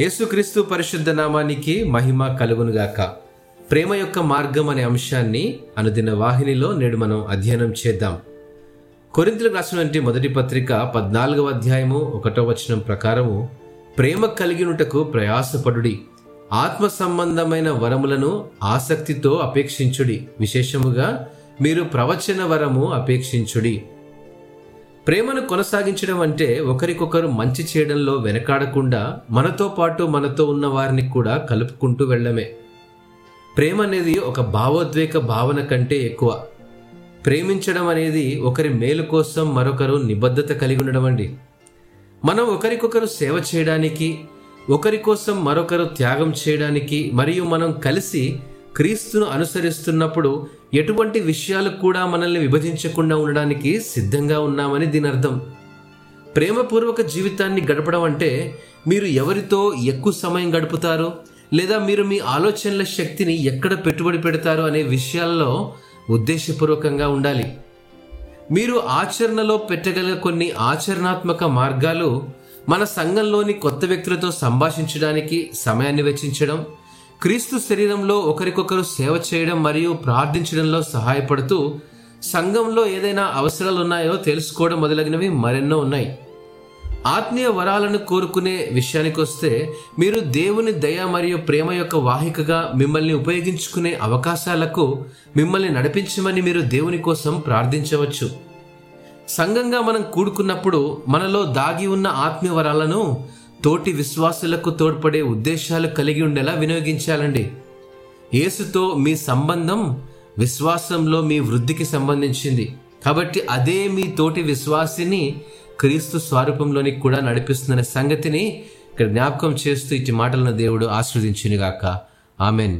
యేసుక్రీస్తు పరిశుద్ధ నామానికి మహిమ కలుగునుగాక. ప్రేమ యొక్క మార్గం అనే అంశాన్ని అనుదిన వాహినిలో నేడు మనం అధ్యయనం చేద్దాం. కొరింతలకు రాసినటువంటి మొదటి పత్రిక పద్నాలుగవ అధ్యాయము ఒకటో వచనం ప్రకారము ప్రేమ కలిగినుటకు ప్రయాసపడుడి ఆత్మ సంబంధమైన వరములను ఆసక్తితో అపేక్షించుడి. విశేషముగా మీరు ప్రవచన వరము అపేక్షించుడి. ప్రేమను కొనసాగించడం అంటే ఒకరికొకరు మంచి చేయడంలో వెనకాడకుండా మనతో పాటు మనతో ఉన్న వారిని కూడా కలుపుకుంటూ వెళ్ళడమే. ప్రేమ అనేది ఒక భావోద్వేగ భావన కంటే ఎక్కువ. ప్రేమించడం అనేది ఒకరి మేలు కోసం మరొకరు నిబద్ధత కలిగి ఉండడం అండి. మనం ఒకరికొకరు సేవ చేయడానికి ఒకరి కోసం మరొకరు త్యాగం చేయడానికి మరియు మనం కలిసి క్రీస్తును అనుసరిస్తున్నప్పుడు ఎటువంటి విషయాలు కూడా మనల్ని విభజించకుండా ఉండడానికి సిద్ధంగా ఉన్నామని దీని అర్థం. ప్రేమపూర్వక జీవితాన్ని గడపడం అంటే మీరు ఎవరితో ఎక్కువ సమయం గడుపుతారు? లేదా మీరు మీ ఆలోచనల శక్తిని ఎక్కడ పెట్టుబడి పెడతారు అనే విషయాల్లో ఉద్దేశపూర్వకంగా ఉండాలి. మీరు ఆచరణలో పెట్టగల కొన్ని ఆచరణాత్మక మార్గాలు మన సంఘంలోని కొత్త వ్యక్తులతో సంభాషించడానికి సమయాన్ని వెచ్చించడం క్రీస్తు శరీరంలో ఒకరికొకరు సేవ చేయడం మరియు ప్రార్థించడంలో సహాయపడుతూ సంఘంలో ఏదైనా అవసరాలు ఉన్నాయో తెలుసుకోవడం మొదలగినవి మరెన్నో ఉన్నాయి. ఆత్మీయ వరాలను కోరుకునే విషయానికి వస్తే మీరు దేవుని దయ మరియు ప్రేమ యొక్క వాహికగా మిమ్మల్ని ఉపయోగించుకునే అవకాశాలకు మిమ్మల్ని నడిపించమని మీరు దేవుని కోసం ప్రార్థించవచ్చు. సంఘంగా మనం కూడుకున్నప్పుడు మనలో దాగి ఉన్న ఆత్మీయ వరాలను తోటి విశ్వాసులకు తోడ్పడే ఉద్దేశాలు కలిగి ఉండేలా వినియోగించాలండి. యేసుతో మీ సంబంధం విశ్వాసంలో మీ వృద్ధికి సంబంధించింది. కాబట్టి అదే మీ తోటి విశ్వాసిని క్రీస్తు స్వరూపంలోనికి కూడా నడిపిస్తుందనే సంగతిని ఇక్కడ జ్ఞాపకం చేస్తూ ఇటు మాటలను దేవుడు ఆస్వాదించినగాక ఆమెన్.